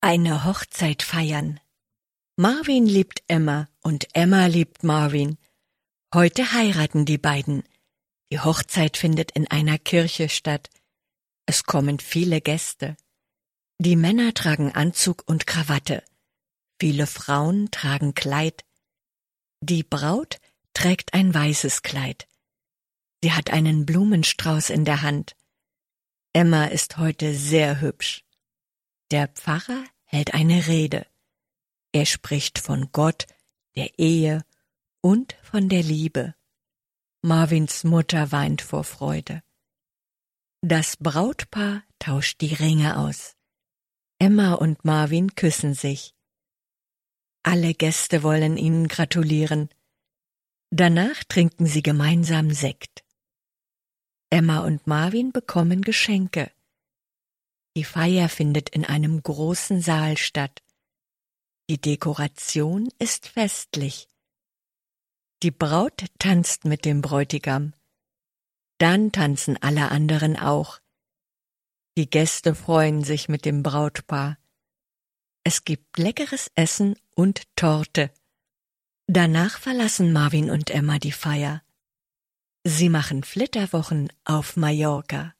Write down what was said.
Eine Hochzeit feiern. Marvin liebt Emma und Emma liebt Marvin. Heute heiraten die beiden. Die Hochzeit findet in einer Kirche statt. Es kommen viele Gäste. Die Männer tragen Anzug und Krawatte. Viele Frauen tragen Kleid. Die Braut trägt ein weißes Kleid. Sie hat einen Blumenstrauß in der Hand. Emma ist heute sehr hübsch. Der Pfarrer hält eine Rede. Er spricht von Gott, der Ehe und von der Liebe. Marvins Mutter weint vor Freude. Das Brautpaar tauscht die Ringe aus. Emma und Marvin küssen sich. Alle Gäste wollen ihnen gratulieren. Danach trinken sie gemeinsam Sekt. Emma und Marvin bekommen Geschenke. Die Feier findet in einem großen Saal statt. Die Dekoration ist festlich. Die Braut tanzt mit dem Bräutigam. Dann tanzen alle anderen auch. Die Gäste freuen sich mit dem Brautpaar. Es gibt leckeres Essen und Torte. Danach verlassen Marvin und Emma die Feier. Sie machen Flitterwochen auf Mallorca.